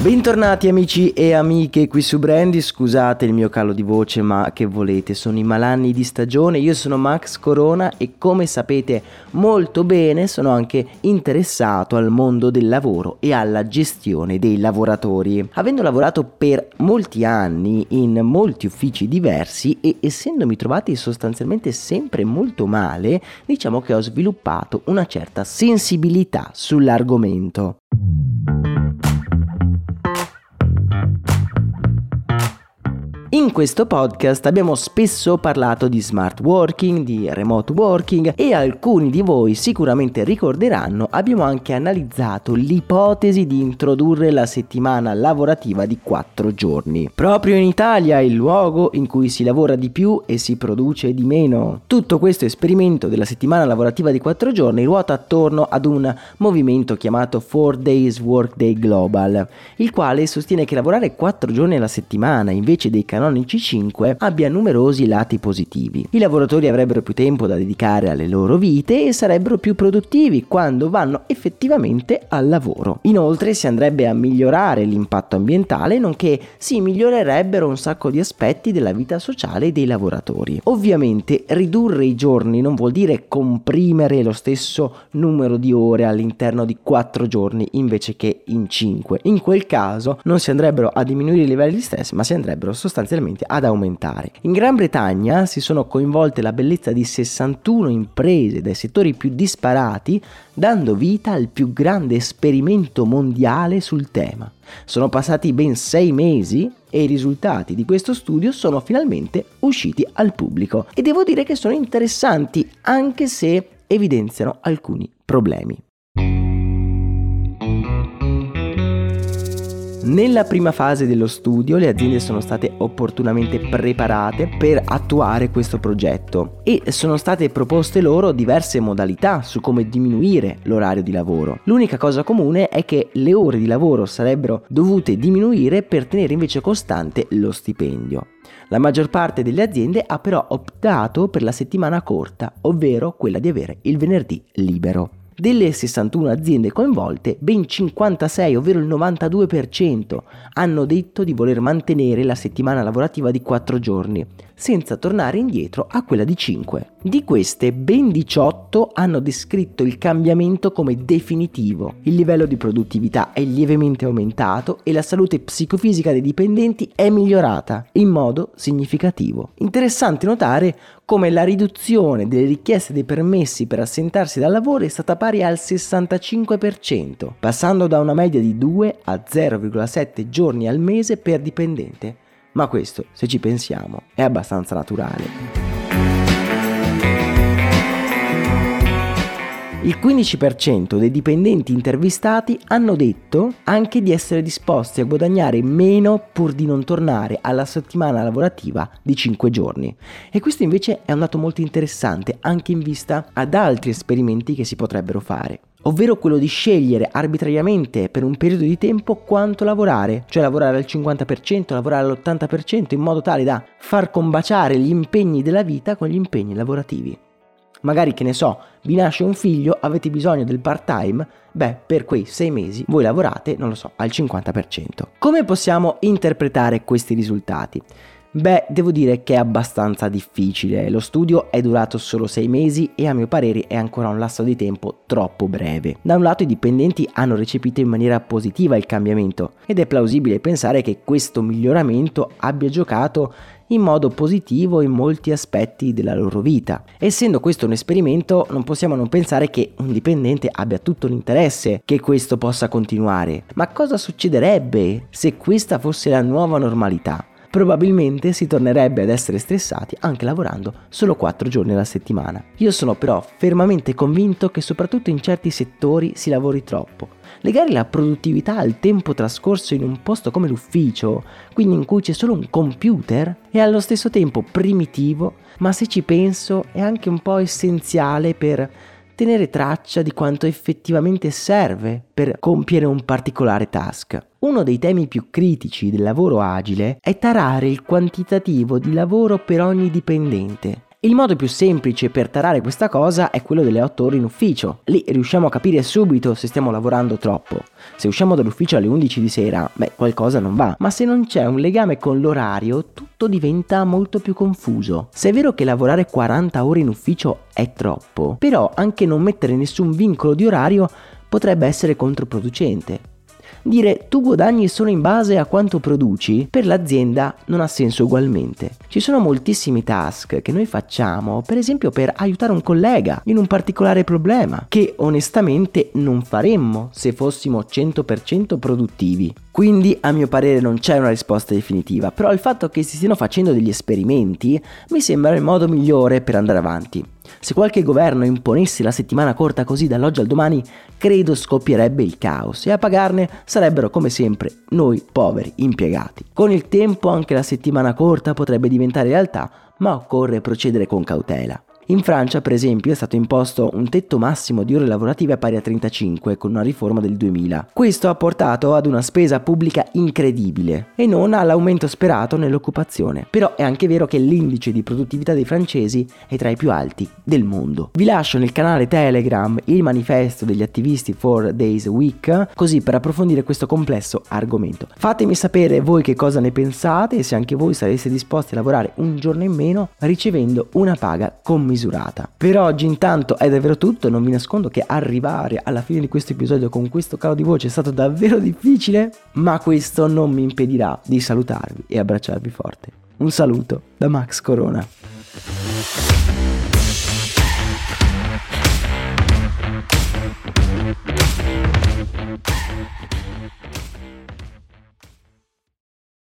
Bentornati amici e amiche qui su Brandy, scusate il mio calo di voce ma che volete, sono i malanni di stagione, io sono Max Corona e come sapete molto bene sono anche interessato al mondo del lavoro e alla gestione dei lavoratori. Avendo lavorato per molti anni in molti uffici diversi e essendomi trovati sostanzialmente sempre molto male, diciamo che ho sviluppato una certa sensibilità sull'argomento. In questo podcast abbiamo spesso parlato di smart working, di remote working e alcuni di voi sicuramente ricorderanno abbiamo anche analizzato l'ipotesi di introdurre la settimana lavorativa di 4 giorni. Proprio in Italia, il luogo in cui si lavora di più e si produce di meno. Tutto questo esperimento della settimana lavorativa di 4 giorni ruota attorno ad un movimento chiamato 4 Days Workday Global, il quale sostiene che lavorare 4 giorni alla settimana invece dei canonici 5 abbia numerosi lati positivi. I lavoratori avrebbero più tempo da dedicare alle loro vite e sarebbero più produttivi quando vanno effettivamente al lavoro. Inoltre si andrebbe a migliorare l'impatto ambientale nonché si migliorerebbero un sacco di aspetti della vita sociale dei lavoratori. Ovviamente ridurre i giorni non vuol dire comprimere lo stesso numero di ore all'interno di 4 giorni invece che in 5. In quel caso non si andrebbero a diminuire i livelli di stress ma si andrebbero sostanzialmente sostanzialmente ad aumentare. In Gran Bretagna si sono coinvolte la bellezza di 61 imprese dai settori più disparati, dando vita al più grande esperimento mondiale sul tema. Sono passati ben sei mesi e i risultati di questo studio sono finalmente usciti al pubblico e devo dire che sono interessanti anche se evidenziano alcuni problemi. Nella prima fase dello studio le aziende sono state opportunamente preparate per attuare questo progetto e sono state proposte loro diverse modalità su come diminuire l'orario di lavoro. L'unica cosa comune è che le ore di lavoro sarebbero dovute diminuire per tenere invece costante lo stipendio. La maggior parte delle aziende ha però optato per la settimana corta, ovvero quella di avere il venerdì libero. Delle 61 aziende coinvolte, ben 56, ovvero il 92%, hanno detto di voler mantenere la settimana lavorativa di 4 giorni, senza tornare indietro a quella di 5. Di queste, ben 18 hanno descritto il cambiamento come definitivo. Il livello di produttività è lievemente aumentato e la salute psicofisica dei dipendenti è migliorata in modo significativo. Interessante notare come la riduzione delle richieste dei permessi per assentarsi dal lavoro è stata pari al 65%, passando da una media di 2 a 0,7 giorni al mese per dipendente ma questo, se ci pensiamo, è abbastanza naturale. Il 15% dei dipendenti intervistati hanno detto anche di essere disposti a guadagnare meno pur di non tornare alla settimana lavorativa di 5 giorni. E questo invece è un dato molto interessante anche in vista ad altri esperimenti che si potrebbero fare ovvero quello di scegliere arbitrariamente per un periodo di tempo quanto lavorare, cioè lavorare al 50%, lavorare all'80% in modo tale da far combaciare gli impegni della vita con gli impegni lavorativi. Magari che ne so, vi nasce un figlio, avete bisogno del part time, beh, per quei sei mesi voi lavorate, non lo so, al 50%. Come possiamo interpretare questi risultati? Beh, devo dire che è abbastanza difficile. Lo studio è durato solo sei mesi e a mio parere è ancora un lasso di tempo troppo breve. Da un lato i dipendenti hanno recepito in maniera positiva il cambiamento ed è plausibile pensare che questo miglioramento abbia giocato in modo positivo in molti aspetti della loro vita. Essendo questo un esperimento, non possiamo non pensare che un dipendente abbia tutto l'interesse che questo possa continuare. Ma cosa succederebbe se questa fosse la nuova normalità? Probabilmente si tornerebbe ad essere stressati anche lavorando solo 4 giorni alla settimana. Io sono però fermamente convinto che soprattutto in certi settori si lavori troppo. Legare la produttività al tempo trascorso in un posto come l'ufficio, quindi in cui c'è solo un computer, è allo stesso tempo primitivo, ma se ci penso è anche un po' essenziale per tenere traccia di quanto effettivamente serve per compiere un particolare task. Uno dei temi più critici del lavoro agile è tarare il quantitativo di lavoro per ogni dipendente. Il modo più semplice per tarare questa cosa è quello delle 8 ore in ufficio. Lì riusciamo a capire subito se stiamo lavorando troppo. Se usciamo dall'ufficio alle 11 di sera, beh, qualcosa non va. Ma se non c'è un legame con l'orario, tutto diventa molto più confuso. Se è vero che lavorare 40 ore in ufficio è troppo, però anche non mettere nessun vincolo di orario potrebbe essere controproducente. Dire tu guadagni solo in base a quanto produci per l'azienda non ha senso ugualmente. Ci sono moltissimi task che noi facciamo, per esempio per aiutare un collega in un particolare problema, che onestamente non faremmo se fossimo 100% produttivi. Quindi a mio parere non c'è una risposta definitiva, però il fatto che si stiano facendo degli esperimenti mi sembra il modo migliore per andare avanti. Se qualche governo imponesse la settimana corta così dall'oggi al domani, credo scoppierebbe il caos e a pagarne sarebbero come sempre noi poveri impiegati. Con il tempo anche la settimana corta potrebbe diventare realtà, ma occorre procedere con cautela. In Francia, per esempio, è stato imposto un tetto massimo di ore lavorative pari a 35 con una riforma del 2000. Questo ha portato ad una spesa pubblica incredibile e non all'aumento sperato nell'occupazione. Però è anche vero che l'indice di produttività dei francesi è tra i più alti del mondo. Vi lascio nel canale Telegram il manifesto degli attivisti 4 Days Week, così per approfondire questo complesso argomento. Fatemi sapere voi che cosa ne pensate e se anche voi sareste disposti a lavorare un giorno in meno ricevendo una paga commisurata misurata. Per oggi intanto è davvero tutto, non vi nascondo che arrivare alla fine di questo episodio con questo calo di voce è stato davvero difficile, ma questo non mi impedirà di salutarvi e abbracciarvi forte. Un saluto da Max Corona.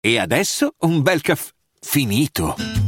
E adesso un bel caffè finito.